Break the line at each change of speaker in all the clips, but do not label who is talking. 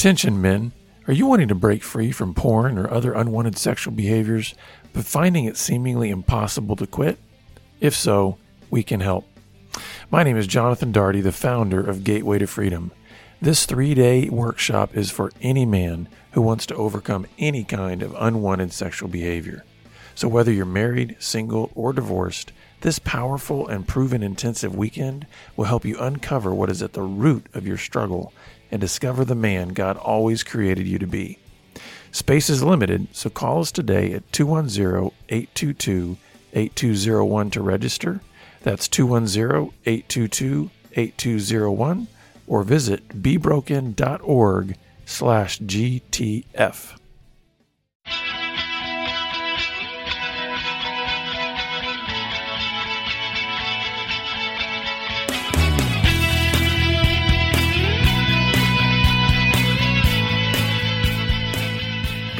Attention, men. Are you wanting to break free from porn or other unwanted sexual behaviors, but finding it seemingly impossible to quit? If so, we can help. My name is Jonathan Daugherty, the founder of Gateway to Freedom. This three day workshop is for any man who wants to overcome any kind of unwanted sexual behavior. So, whether you're married, single, or divorced, this powerful and proven intensive weekend will help you uncover what is at the root of your struggle and discover the man God always created you to be. Space is limited, so call us today at 210 822 8201 to register. That's 210 822 8201 or visit bebroken.org slash GTF.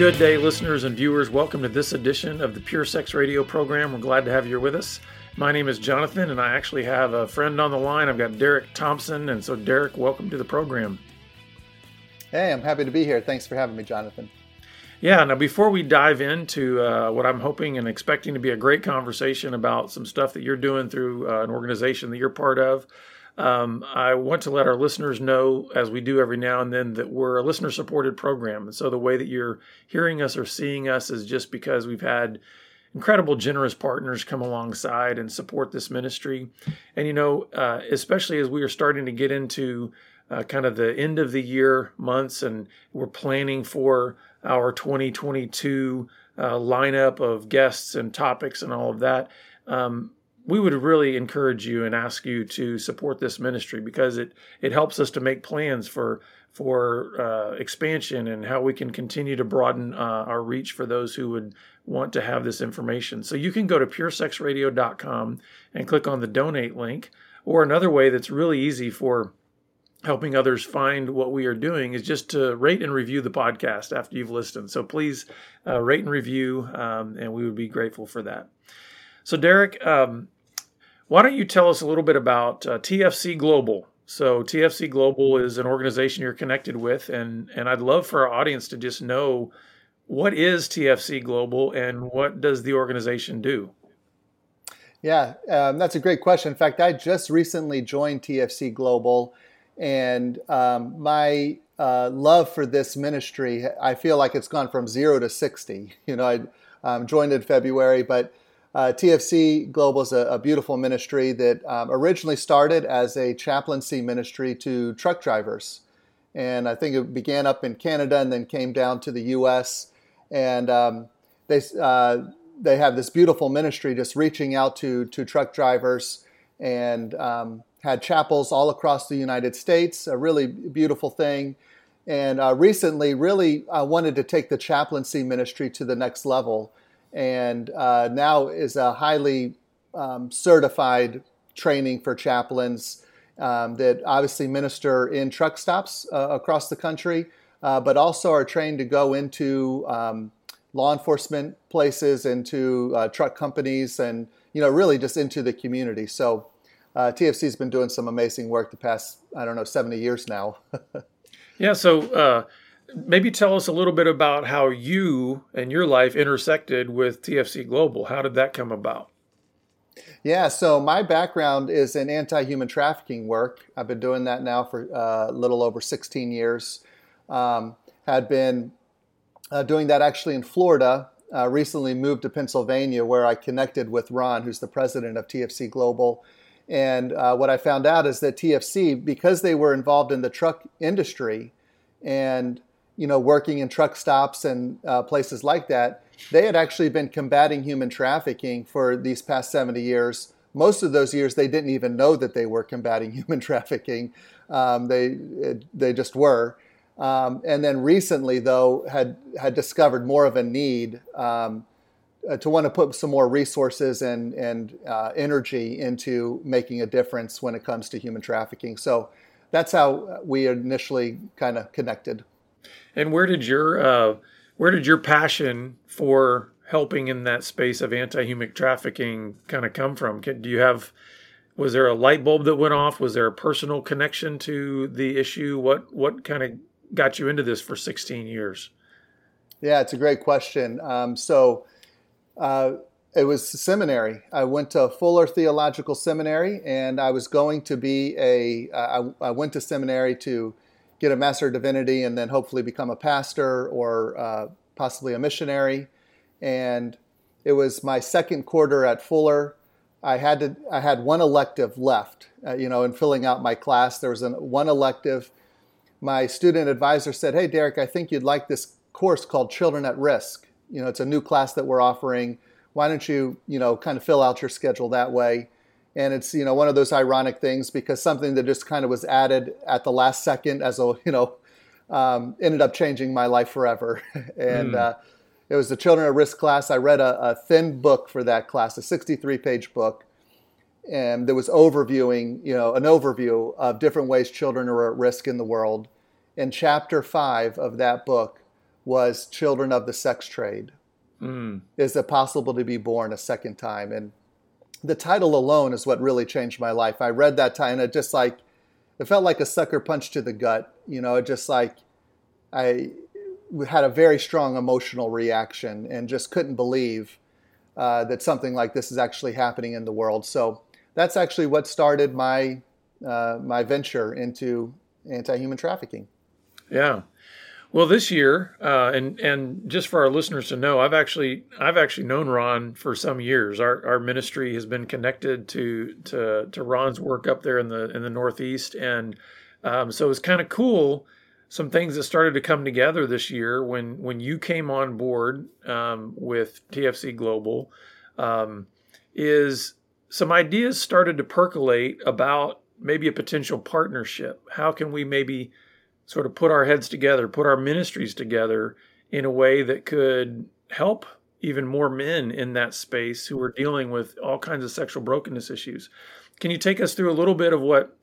Good day, listeners and viewers. Welcome to this edition of the Pure Sex Radio program. We're glad to have you with us. My name is Jonathan, and I actually have a friend on the line. I've got Derek Thompson. And so, Derek, welcome to the program.
Hey, I'm happy to be here. Thanks for having me, Jonathan.
Yeah, now before we dive into uh, what I'm hoping and expecting to be a great conversation about some stuff that you're doing through uh, an organization that you're part of, um, I want to let our listeners know, as we do every now and then, that we're a listener supported program. And so the way that you're hearing us or seeing us is just because we've had incredible, generous partners come alongside and support this ministry. And, you know, uh, especially as we are starting to get into uh, kind of the end of the year months and we're planning for our 2022 uh, lineup of guests and topics and all of that. Um, we would really encourage you and ask you to support this ministry because it it helps us to make plans for for uh, expansion and how we can continue to broaden uh, our reach for those who would want to have this information. So you can go to puresexradio.com and click on the donate link, or another way that's really easy for helping others find what we are doing is just to rate and review the podcast after you've listened. So please uh, rate and review, um, and we would be grateful for that. So, Derek, um, why don't you tell us a little bit about uh, TFC Global? So, TFC Global is an organization you're connected with, and and I'd love for our audience to just know what is TFC Global and what does the organization do.
Yeah, um, that's a great question. In fact, I just recently joined TFC Global, and um, my uh, love for this ministry, I feel like it's gone from zero to 60. You know, I um, joined in February, but uh, TFC Global is a, a beautiful ministry that um, originally started as a chaplaincy ministry to truck drivers. And I think it began up in Canada and then came down to the US. And um, they, uh, they have this beautiful ministry just reaching out to, to truck drivers and um, had chapels all across the United States, a really beautiful thing. And uh, recently, really uh, wanted to take the chaplaincy ministry to the next level and uh, now is a highly um, certified training for chaplains um, that obviously minister in truck stops uh, across the country, uh, but also are trained to go into um, law enforcement places, into uh, truck companies, and you know really just into the community. So. Uh, TFC has been doing some amazing work the past, I don't know, 70 years now.
yeah, so uh, maybe tell us a little bit about how you and your life intersected with TFC Global. How did that come about?
Yeah, so my background is in anti human trafficking work. I've been doing that now for uh, a little over 16 years. Um, had been uh, doing that actually in Florida. Uh, recently moved to Pennsylvania where I connected with Ron, who's the president of TFC Global. And uh, what I found out is that TFC, because they were involved in the truck industry and you know, working in truck stops and uh, places like that, they had actually been combating human trafficking for these past 70 years. Most of those years, they didn't even know that they were combating human trafficking. Um, they they just were. Um, and then recently, though, had had discovered more of a need um, uh, to want to put some more resources and and uh, energy into making a difference when it comes to human trafficking. So that's how we initially kind of connected.
And where did your uh, where did your passion for helping in that space of anti-human trafficking kind of come from? Do you have was there a light bulb that went off? Was there a personal connection to the issue? What what kind of got you into this for 16 years?
Yeah, it's a great question. Um, so uh, it was seminary. I went to Fuller Theological Seminary, and I was going to be a. Uh, I, I went to seminary to get a Master of Divinity and then hopefully become a pastor or uh, possibly a missionary. And it was my second quarter at Fuller. I had to. I had one elective left. Uh, you know, in filling out my class, there was an, one elective. My student advisor said, "Hey, Derek, I think you'd like this course called Children at Risk. You know, it's a new class that we're offering. Why don't you, you know, kind of fill out your schedule that way?" And it's you know one of those ironic things because something that just kind of was added at the last second as a you know um, ended up changing my life forever. and mm. uh, it was the Children at Risk class. I read a, a thin book for that class, a 63 page book. And there was overviewing, you know, an overview of different ways children are at risk in the world. And chapter five of that book was Children of the Sex Trade. Mm. Is it possible to be born a second time? And the title alone is what really changed my life. I read that title and it just like, it felt like a sucker punch to the gut. You know, it just like, I had a very strong emotional reaction and just couldn't believe uh, that something like this is actually happening in the world. So that's actually what started my uh, my venture into anti-human trafficking.
Yeah. Well, this year, uh, and and just for our listeners to know, I've actually I've actually known Ron for some years. Our our ministry has been connected to to to Ron's work up there in the in the Northeast, and um, so it's kind of cool some things that started to come together this year when when you came on board um, with TFC Global um, is some ideas started to percolate about maybe a potential partnership. How can we maybe sort of put our heads together, put our ministries together in a way that could help even more men in that space who are dealing with all kinds of sexual brokenness issues. Can you take us through a little bit of what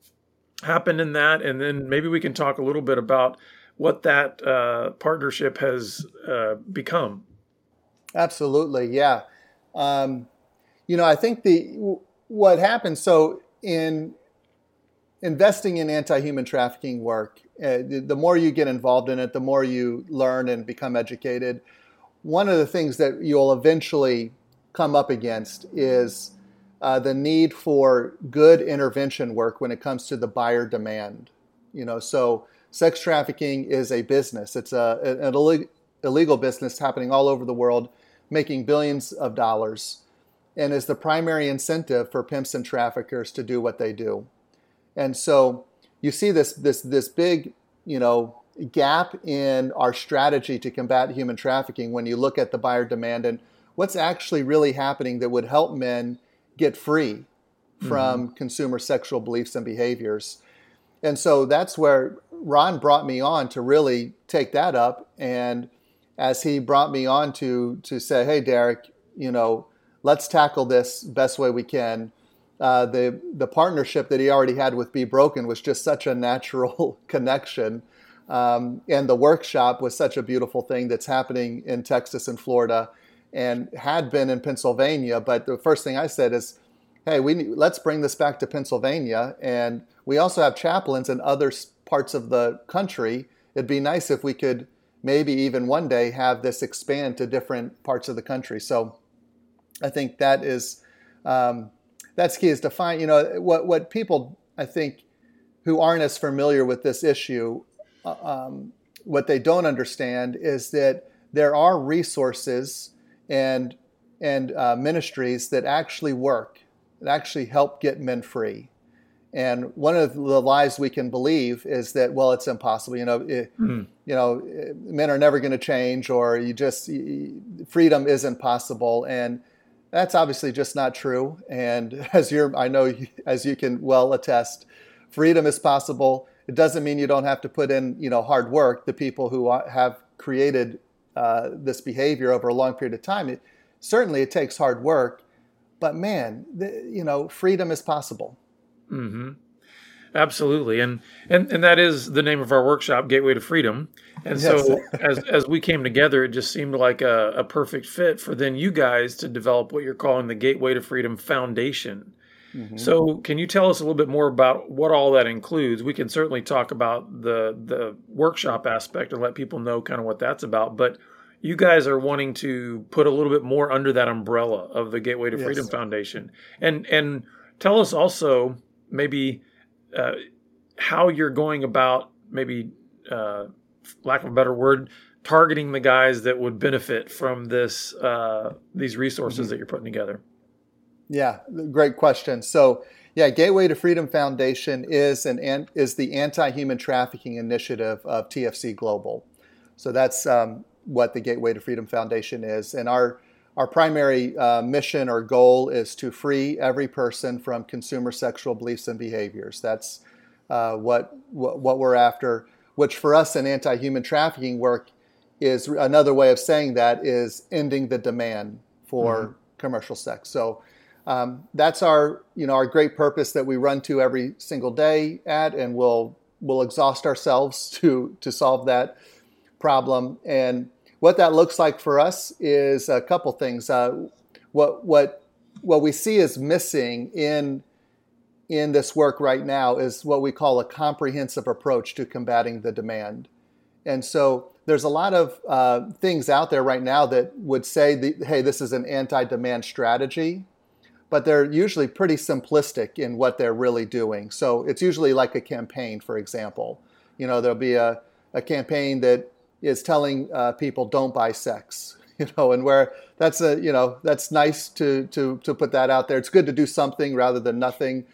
happened in that, and then maybe we can talk a little bit about what that uh, partnership has uh, become.
Absolutely, yeah. Um, you know, I think the what happened, So in investing in anti-human trafficking work, uh, the, more you get involved in it, the more you learn and become educated. One of the things that you'll eventually come up against is uh, the need for good intervention work when it comes to the buyer demand. You know, so sex trafficking is a business. It's a, an illegal business happening all over the world, making billions of dollars, and is the primary incentive for pimps and traffickers to do what they do. And so you see this this this big, you know, gap in our strategy to combat human trafficking when you look at the buyer demand and what's actually really happening that would help men get free from mm-hmm. consumer sexual beliefs and behaviors. And so that's where Ron brought me on to really take that up. And as he brought me on to to say, "Hey, Derek, you know, let's tackle this best way we can." Uh, the the partnership that he already had with Be Broken was just such a natural connection, um, and the workshop was such a beautiful thing that's happening in Texas and Florida and had been in Pennsylvania. But the first thing I said is, "Hey, we let's bring this back to Pennsylvania." And we also have chaplains in other parts of the country. It'd be nice if we could maybe even one day have this expand to different parts of the country. So I think that is um, that's key is to find you know what what people I think who aren't as familiar with this issue. Uh, um, what they don't understand is that there are resources and and uh, ministries that actually work, that actually help get men free. And one of the lies we can believe is that well, it's impossible. You know, it, mm. you know, men are never going to change, or you just freedom isn't possible, and that's obviously just not true. And as you're, I know, as you can well attest, freedom is possible. It doesn't mean you don't have to put in, you know, hard work. The people who have created uh, this behavior over a long period of time. It, certainly, it takes hard work, but man, the, you know, freedom is possible.
Mm-hmm. Absolutely, and and and that is the name of our workshop, Gateway to Freedom. And yes. so, as as we came together, it just seemed like a, a perfect fit for then you guys to develop what you're calling the Gateway to Freedom Foundation. Mm-hmm. So, can you tell us a little bit more about what all that includes? We can certainly talk about the the workshop aspect and let people know kind of what that's about. But you guys are wanting to put a little bit more under that umbrella of the Gateway to yes. Freedom Foundation, and and tell us also maybe uh, how you're going about maybe uh, lack of a better word targeting the guys that would benefit from this uh, these resources mm-hmm. that you're putting together?
Yeah great question. So yeah gateway to freedom foundation is an is the anti-human trafficking initiative of tfc global. So that's um, what the gateway to freedom foundation is. And our our primary uh, mission or goal is to free every person from consumer sexual beliefs and behaviors. That's uh, what, what, what we're after. Which for us in anti-human trafficking work is another way of saying that is ending the demand for mm-hmm. commercial sex. So um, that's our you know our great purpose that we run to every single day at, and we'll we'll exhaust ourselves to to solve that problem. And what that looks like for us is a couple things. Uh, what what what we see is missing in in this work right now is what we call a comprehensive approach to combating the demand. And so there's a lot of uh, things out there right now that would say, the, hey, this is an anti demand strategy, but they're usually pretty simplistic in what they're really doing. So it's usually like a campaign, for example. You know, there'll be a, a campaign that is telling uh, people don't buy sex you know and where that's a you know that's nice to to to put that out there. It's good to do something rather than nothing.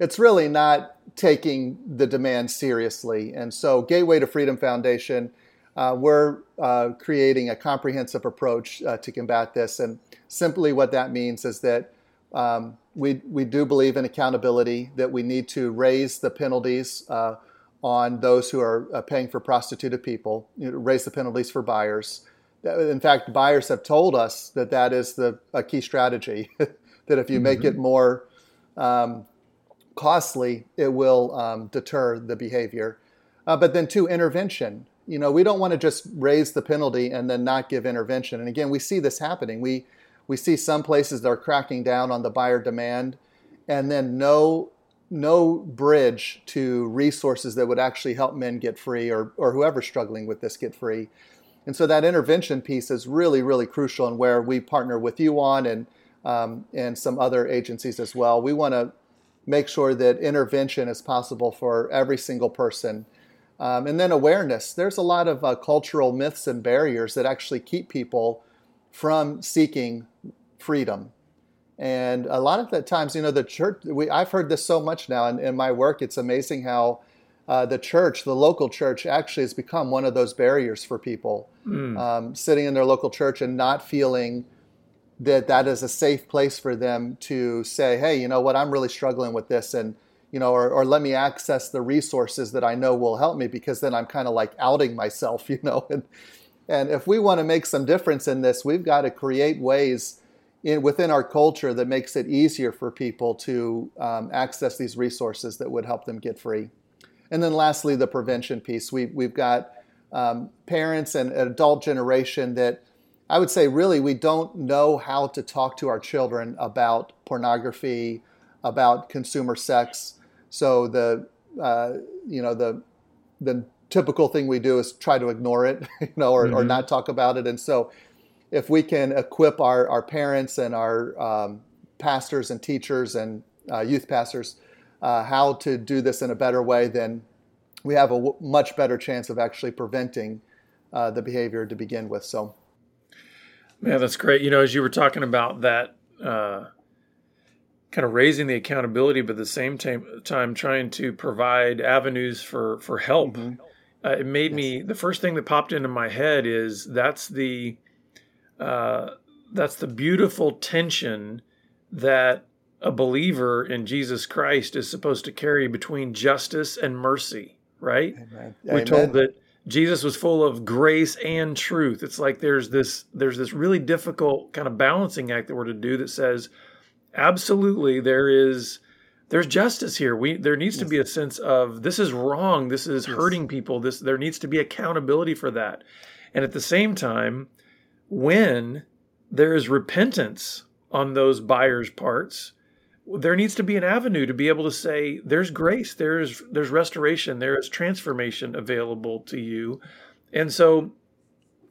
It's really not taking the demand seriously. And so gateway to freedom foundation uh, we're uh, creating a comprehensive approach uh, to combat this. And simply what that means is that um, we, we do believe in accountability that we need to raise the penalties uh, on those who are uh, paying for prostituted people, you know, raise the penalties for buyers. In fact, buyers have told us that that is the a key strategy. that if you make mm-hmm. it more um, costly, it will um, deter the behavior. Uh, but then, two, intervention. You know, we don't want to just raise the penalty and then not give intervention. And again, we see this happening. We we see some places that are cracking down on the buyer demand, and then no no bridge to resources that would actually help men get free or, or whoever's struggling with this get free. And so that intervention piece is really, really crucial and where we partner with you on and, um, and some other agencies as well. We want to make sure that intervention is possible for every single person. Um, and then awareness. There's a lot of uh, cultural myths and barriers that actually keep people from seeking freedom. And a lot of the times, you know, the church, we, I've heard this so much now in, in my work. It's amazing how uh, the church, the local church, actually has become one of those barriers for people mm. um, sitting in their local church and not feeling that that is a safe place for them to say, hey, you know what, I'm really struggling with this. And, you know, or, or let me access the resources that I know will help me because then I'm kind of like outing myself, you know. And, and if we want to make some difference in this, we've got to create ways in, within our culture that makes it easier for people to um, access these resources that would help them get free. And then lastly, the prevention piece. We, we've got um, parents and an adult generation that I would say really we don't know how to talk to our children about pornography, about consumer sex. So the uh, you know the the typical thing we do is try to ignore it, you know, or, mm-hmm. or not talk about it. And so if we can equip our, our parents and our um, pastors and teachers and uh, youth pastors uh, how to do this in a better way, then we have a w- much better chance of actually preventing uh, the behavior to begin with. So,
yeah, that's great. You know, as you were talking about that, uh, kind of raising the accountability, but at the same time, time trying to provide avenues for for help. Mm-hmm. Uh, it made yes. me the first thing that popped into my head is that's the uh, that's the beautiful tension that a believer in Jesus Christ is supposed to carry between justice and mercy, right? Amen. We're Amen. told that Jesus was full of grace and truth. It's like there's this there's this really difficult kind of balancing act that we're to do that says absolutely there is there's justice here. We there needs yes. to be a sense of this is wrong, this is yes. hurting people. This there needs to be accountability for that. And at the same time, when there is repentance on those buyers' parts, there needs to be an avenue to be able to say there's grace, there's there's restoration, there is transformation available to you. And so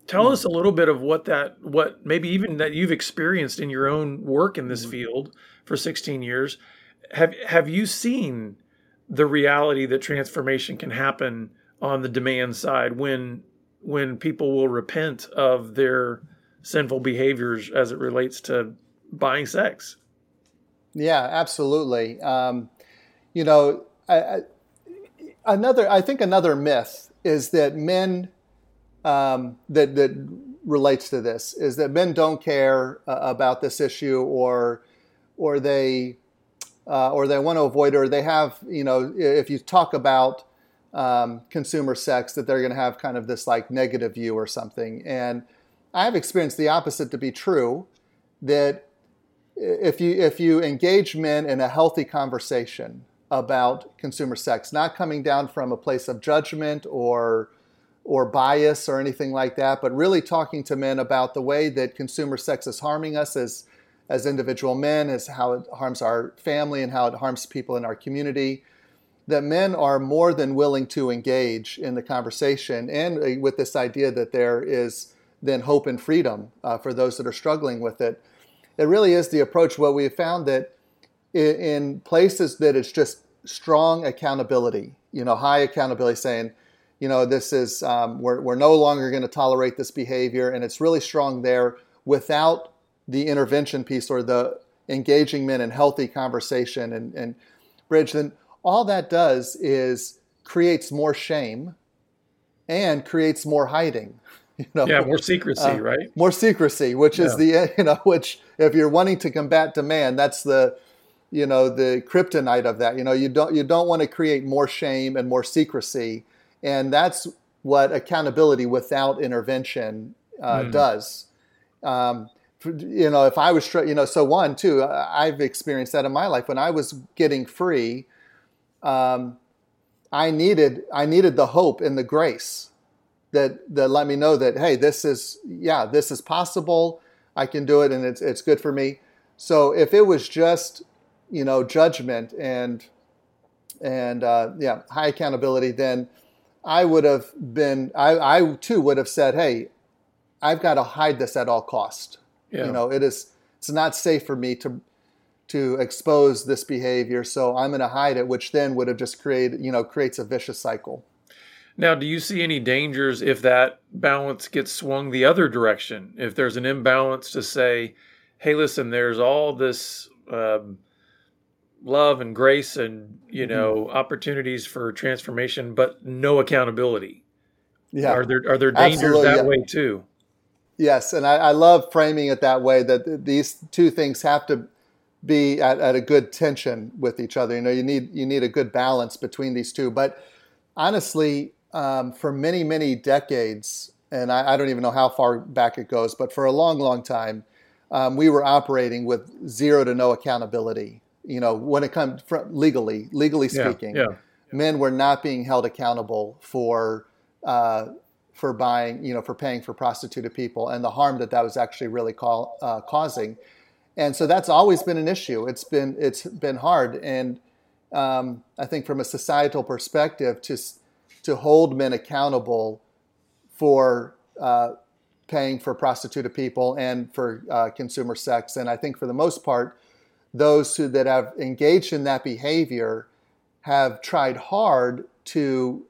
tell us a little bit of what that what maybe even that you've experienced in your own work in this mm-hmm. field for 16 years. Have have you seen the reality that transformation can happen on the demand side when when people will repent of their sinful behaviors as it relates to buying sex.
Yeah, absolutely. Um, you know, I, I, another I think another myth is that men um, that that relates to this is that men don't care uh, about this issue or or they uh, or they want to avoid or they have you know if you talk about um, consumer sex that they're going to have kind of this like negative view or something and I have experienced the opposite to be true that if you if you engage men in a healthy conversation about consumer sex, not coming down from a place of judgment or or bias or anything like that, but really talking to men about the way that consumer sex is harming us as as individual men, as how it harms our family and how it harms people in our community. That men are more than willing to engage in the conversation, and uh, with this idea that there is then hope and freedom uh, for those that are struggling with it. It really is the approach. What we have found that in, places that it's just strong accountability, you know, high accountability, saying, you know, this is um, we're we're no longer going to tolerate this behavior, and it's really strong there without the intervention piece or the engaging men in healthy conversation and, and bridge. Then all that does is creates more shame and creates more hiding
You know, yeah, more secrecy, uh, right?
More secrecy, which yeah. is the you know, which if you're wanting to combat demand, that's the you know the kryptonite of that. You know, you don't you don't want to create more shame and more secrecy, and that's what accountability without intervention uh, mm. does. Um, you know, if I was, you know, so one, two, I've experienced that in my life. When I was getting free, um, I needed, I needed the hope and the grace that that let me know that hey, this is yeah, this is possible. I can do it, and it's it's good for me. So if it was just you know judgment and and uh, yeah, high accountability, then I would have been I, I too would have said, hey, I've got to hide this at all cost. Yeah. You know, it is it's not safe for me to to expose this behavior, so I'm going to hide it, which then would have just created you know creates a vicious cycle.
Now, do you see any dangers if that balance gets swung the other direction? If there's an imbalance to say, hey, listen, there's all this um, love and grace and, you mm-hmm. know, mm-hmm. opportunities for transformation, but no accountability. Yeah. Are there, are there dangers Absolutely, that yeah. way too?
Yes. And I, I, love framing it that way that these two things have to be at, at a good tension with each other. You know, you need, you need a good balance between these two. But honestly, um, for many, many decades, and I, I, don't even know how far back it goes, but for a long, long time, um, we were operating with zero to no accountability. You know, when it comes from legally, legally speaking, yeah, yeah. men were not being held accountable for uh, for buying, you know, for paying for prostituted people and the harm that that was actually really call, uh, causing. And so that's always been an issue. It's been it's been hard, and um, I think from a societal perspective, to to hold men accountable for uh, paying for prostituted people and for uh, consumer sex. And I think for the most part, those who that have engaged in that behavior have tried hard to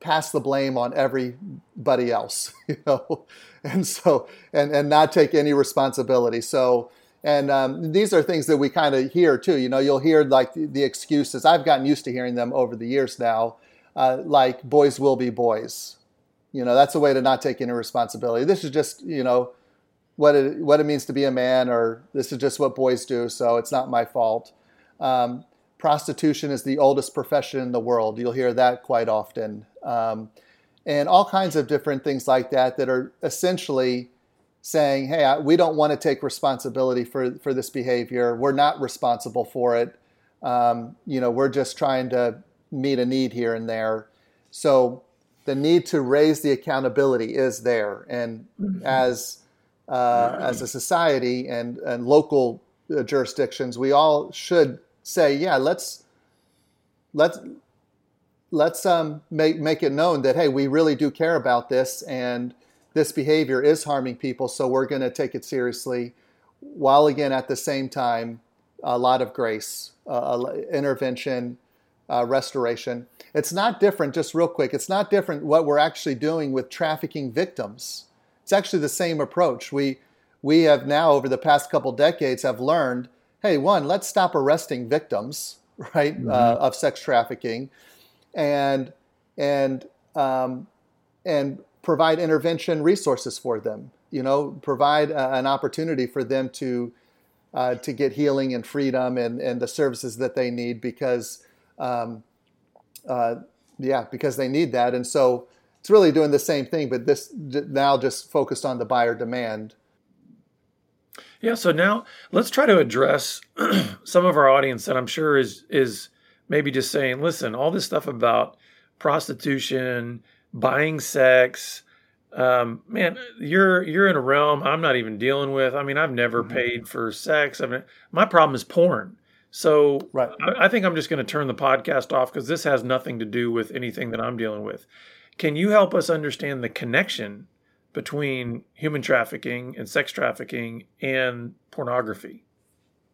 pass the blame on everybody else, you know, and so and and not take any responsibility. So. And um, these are things that we kind of hear too. You know, you'll hear like the, the excuses. I've gotten used to hearing them over the years now uh, like boys will be boys. You know, that's a way to not take any responsibility. This is just, you know, what it, what it means to be a man, or this is just what boys do, so it's not my fault. Um, prostitution is the oldest profession in the world. You'll hear that quite often. Um, and all kinds of different things like that that are essentially saying, hey, I, we don't want to take responsibility for, for this behavior. We're not responsible for it. Um, you know, we're just trying to meet a need here and there. So the need to raise the accountability is there, and mm-hmm. as uh, as a society and, and local uh, jurisdictions, we all should say, yeah, let's let's let's um, make make it known that hey, we really do care about this, and this behavior is harming people, so we're going to take it seriously, while again at the same time, a lot of grace, uh, intervention, uh, restoration. It's not different. Just real quick, it's not different what we're actually doing with trafficking victims. It's actually the same approach. We we have now over the past couple decades have learned, hey, one, let's stop arresting victims, right, mm-hmm. uh, of sex trafficking and and um, and provide intervention resources for them. You know, provide a, an opportunity for them to uh, to get healing and freedom and, and the services that they need because um, uh, yeah because they need that and so it's really doing the same thing but this now just focused on the buyer demand
yeah so now let's try to address some of our audience that i'm sure is is maybe just saying, listen, all this stuff about prostitution, buying sex, um, man, you're you're in a realm I'm not even dealing with. I mean, I've never mm-hmm. paid for sex. I mean, my problem is porn. So right. I, I think I'm just going to turn the podcast off because this has nothing to do with anything that I'm dealing with. Can you help us understand the connection between human trafficking and sex trafficking and pornography?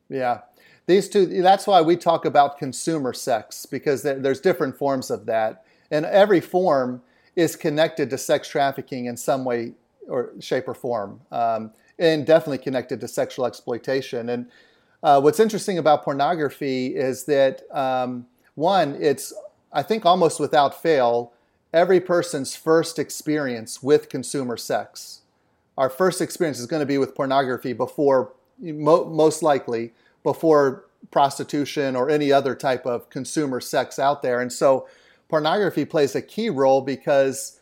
Yeah these two that's why we talk about consumer sex because there's different forms of that and every form is connected to sex trafficking in some way or shape or form um, and definitely connected to sexual exploitation and uh, what's interesting about pornography is that um, one it's i think almost without fail every person's first experience with consumer sex our first experience is going to be with pornography before most likely before prostitution or any other type of consumer sex out there. And so pornography plays a key role because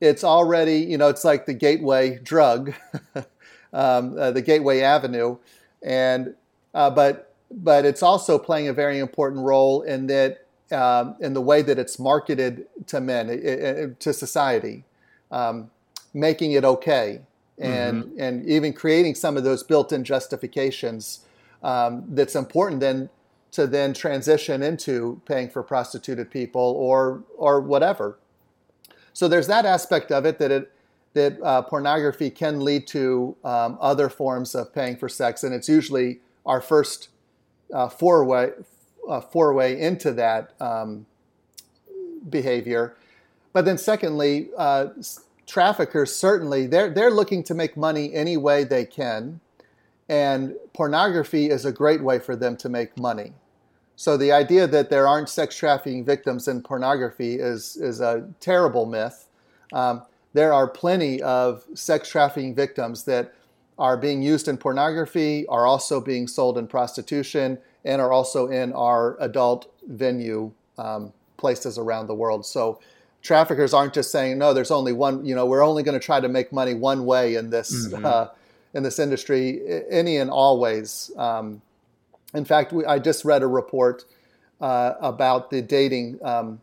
it's already, you know, it's like the gateway drug, um, uh, the gateway avenue. And, uh, but, but it's also playing a very important role in that, um, in the way that it's marketed to men, it, it, to society, um, making it okay. And, mm-hmm. and even creating some of those built-in justifications um, that's important then to then transition into paying for prostituted people or or whatever. So there's that aspect of it that it that uh, pornography can lead to um, other forms of paying for sex, and it's usually our first uh, foray uh, foray into that um, behavior. But then, secondly, uh, traffickers certainly they're they're looking to make money any way they can. And pornography is a great way for them to make money. So the idea that there aren't sex trafficking victims in pornography is, is a terrible myth. Um, there are plenty of sex trafficking victims that are being used in pornography, are also being sold in prostitution, and are also in our adult venue um, places around the world. So traffickers aren't just saying, no, there's only one, you know, we're only going to try to make money one way in this. Mm-hmm. Uh, in this industry, any and always. Um, in fact, we, I just read a report uh, about the dating, um,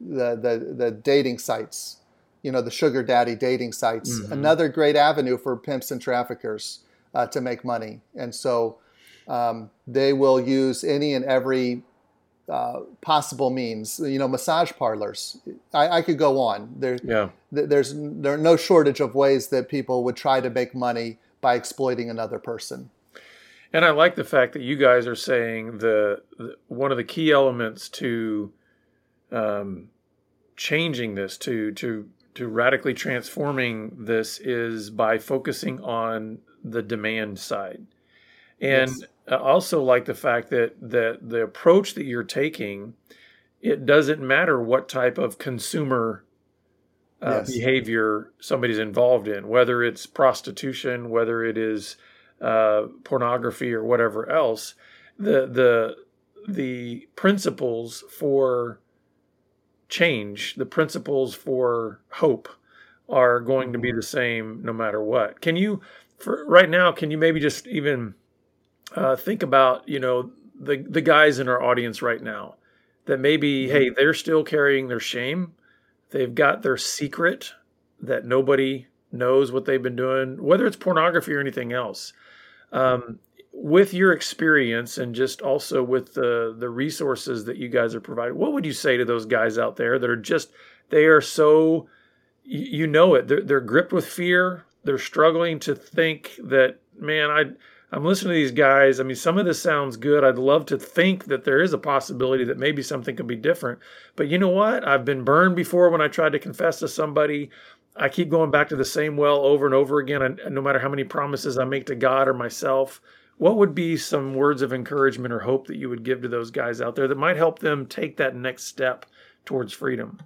the, the, the dating sites, you know, the sugar daddy dating sites. Mm-hmm. Another great avenue for pimps and traffickers uh, to make money, and so um, they will use any and every uh, possible means. You know, massage parlors. I, I could go on. There, yeah. th- there's there are no shortage of ways that people would try to make money by exploiting another person.
And I like the fact that you guys are saying the, the one of the key elements to um, changing this to to to radically transforming this is by focusing on the demand side. And yes. I also like the fact that that the approach that you're taking, it doesn't matter what type of consumer uh, yes. behavior somebody's involved in, whether it's prostitution, whether it is uh, pornography or whatever else. The the the principles for change, the principles for hope, are going to be mm-hmm. the same no matter what. Can you, for right now, can you maybe just even uh, think about you know the the guys in our audience right now that maybe mm-hmm. hey they're still carrying their shame They've got their secret that nobody knows what they've been doing, whether it's pornography or anything else. Um, with your experience and just also with the the resources that you guys are providing, what would you say to those guys out there that are just they are so you know it they're, they're gripped with fear they're struggling to think that man i i'm listening to these guys. I mean some of this sounds good. I'd love to think that there is a possibility that maybe something could be different. But you know what? I've been burned before when i tried to confess to somebody i keep going back to the same well over and over again and no matter how many promises i make to god or myself what would be some words of encouragement or hope that you would give to those guys out there that might help them take that next step towards freedom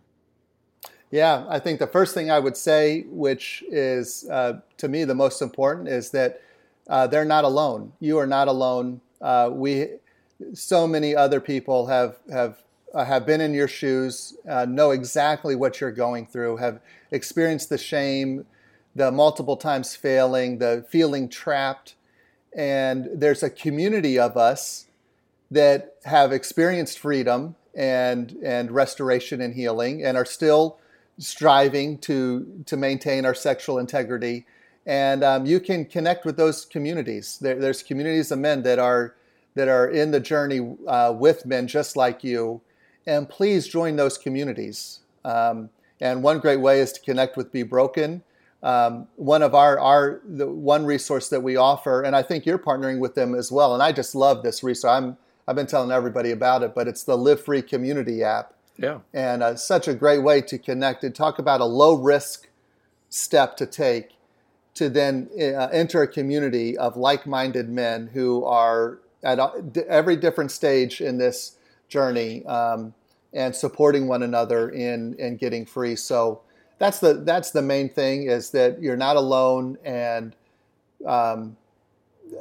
yeah, I think the first thing I would say, which is uh, to me the most important, is that uh, they're not alone. You are not alone. Uh, we, so many other people have have uh, have been in your shoes, uh, know exactly what you're going through, have experienced the shame, the multiple times failing, the feeling trapped, and there's a community of us that have experienced freedom and and restoration and healing, and are still striving to to maintain our sexual integrity. And um, you can connect with those communities. There, there's communities of men that are that are in the journey uh, with men just like you. And please join those communities. Um, and one great way is to connect with Be Broken. Um, one of our our the one resource that we offer, and I think you're partnering with them as well. And I just love this resource. I'm I've been telling everybody about it, but it's the Live Free Community app.
Yeah.
And uh, such a great way to connect and talk about a low risk step to take to then uh, enter a community of like minded men who are at every different stage in this journey um, and supporting one another in, in getting free. So that's the, that's the main thing is that you're not alone and um,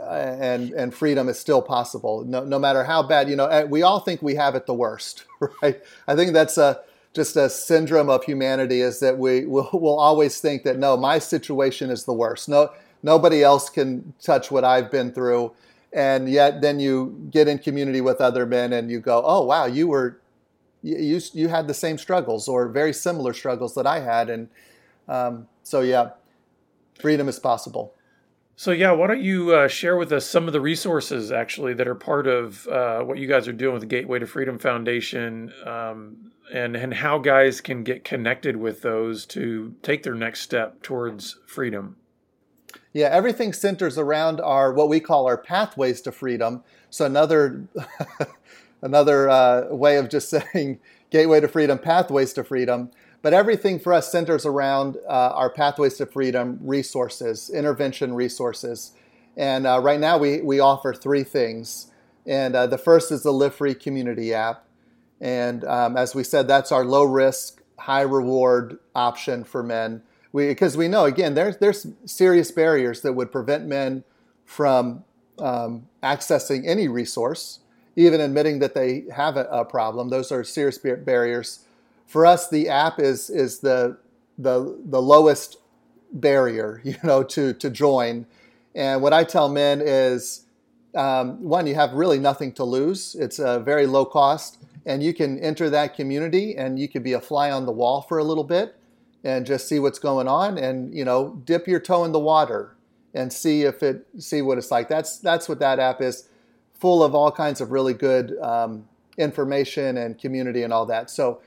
and and freedom is still possible no, no matter how bad you know eh, we all think we have it the worst right? I think that's a just a syndrome of humanity is that we will will always think that no my situation is the worst. No nobody else can touch what i've been through and yet then you get in community with other men and you go oh wow you were you you had the same struggles or very similar struggles that i had and um, so yeah freedom is possible
so yeah, why don't you uh, share with us some of the resources actually that are part of uh, what you guys are doing with the Gateway to Freedom Foundation, um, and and how guys can get connected with those to take their next step towards freedom.
Yeah, everything centers around our what we call our pathways to freedom. So another another uh, way of just saying Gateway to Freedom, pathways to freedom. But everything for us centers around uh, our Pathways to Freedom resources, intervention resources. And uh, right now we, we offer three things. And uh, the first is the Live Free Community app. And um, as we said, that's our low risk, high reward option for men. Because we, we, know, again, there's, there's serious barriers that would prevent men from um, accessing any resource, even admitting that they have a, a problem. Those are serious barriers for us, the app is is the the the lowest barrier, you know, to to join. And what I tell men is, um, one, you have really nothing to lose. It's a very low cost, and you can enter that community, and you can be a fly on the wall for a little bit, and just see what's going on, and you know, dip your toe in the water and see if it see what it's like. That's that's what that app is, full of all kinds of really good um, information and community and all that. So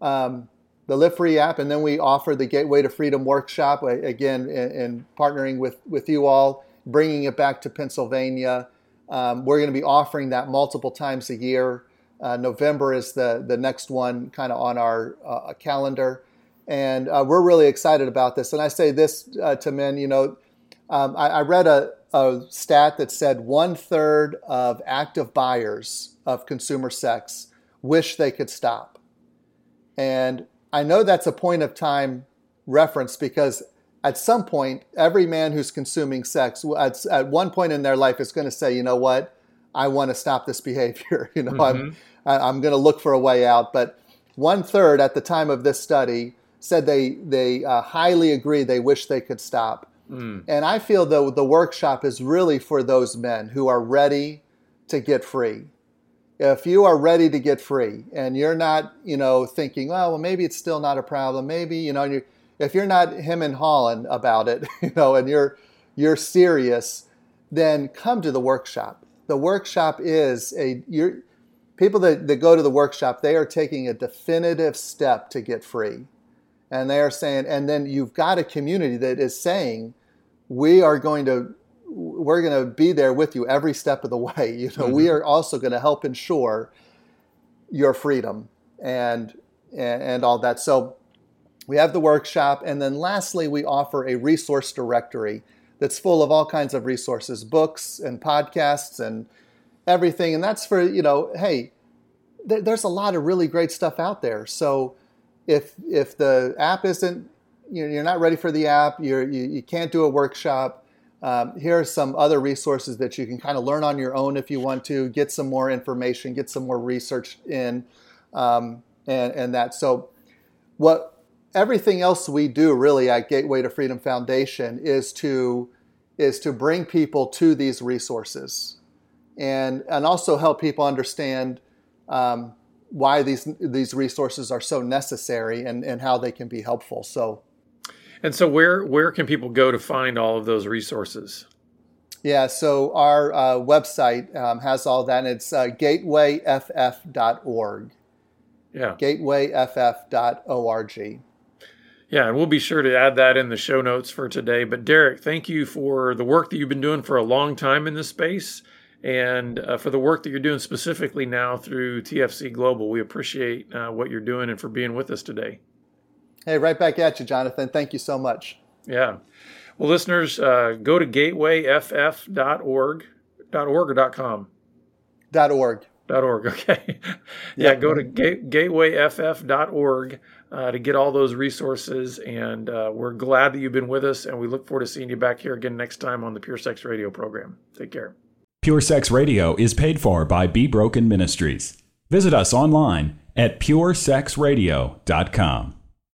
um, the Live Free app, and then we offer the Gateway to Freedom workshop again in, in partnering with with you all, bringing it back to Pennsylvania. Um, we're going to be offering that multiple times a year. Uh, November is the the next one, kind of on our uh, calendar, and uh, we're really excited about this. And I say this uh, to men, you know, um, I, I, read a, a stat that said one third of active buyers of consumer sex wish they could stop. And I know that's a point of time reference because at some point, every man who's consuming sex, at, at one point in their life, is going to say, you know what, I want to stop this behavior. you know, mm-hmm. I'm, I'm going to look for a way out. But one third at the time of this study said they, they uh, highly agree they wish they could stop. Mm. And I feel though the workshop is really for those men who are ready to get free if you are ready to get free and you're not, you know, thinking, oh, well, maybe it's still not a problem. Maybe, you know, you, if you're not him and hawing about it, you know, and you're you're serious, then come to the workshop. The workshop is a you're, people that, that go to the workshop, they are taking a definitive step to get free. And they are saying, and then you've got a community that is saying, we are going to we're going to be there with you every step of the way. You know, mm-hmm. we are also going to help ensure your freedom and, and and all that. So we have the workshop, and then lastly, we offer a resource directory that's full of all kinds of resources, books and podcasts and everything. And that's for you know, hey, th- there's a lot of really great stuff out there. So if if the app isn't you know, you're not ready for the app, you're, you, you can't do a workshop um, here are some other resources that you can kind of learn on your own if you want to, get some more information, get some more research in, um, and, and that. So, what everything else we do really at Gateway to Freedom Foundation is to is to bring people to these resources, and and also help people understand um, why these these resources are so necessary and and how they can be helpful. So.
And so, where where can people go to find all of those resources?
Yeah, so our uh, website um, has all that, and it's uh, gatewayff.org.
Yeah.
Gatewayff.org.
Yeah, and we'll be sure to add that in the show notes for today. But Derek, thank you for the work that you've been doing for a long time in this space and uh, for the work that you're doing specifically now through TFC Global. We appreciate uh, what you're doing and for being with us today.
Hey, right back at you, Jonathan. Thank you so much.
Yeah. Well, listeners, uh, go to gatewayff.org, .org or .com?
.org.
.org, okay. yeah, go to ga- gatewayff.org uh, to get all those resources. And uh, we're glad that you've been with us, and we look forward to seeing you back here again next time on the Pure Sex Radio program. Take care.
Pure Sex Radio is paid for by Be Broken Ministries. Visit us online at puresexradio.com.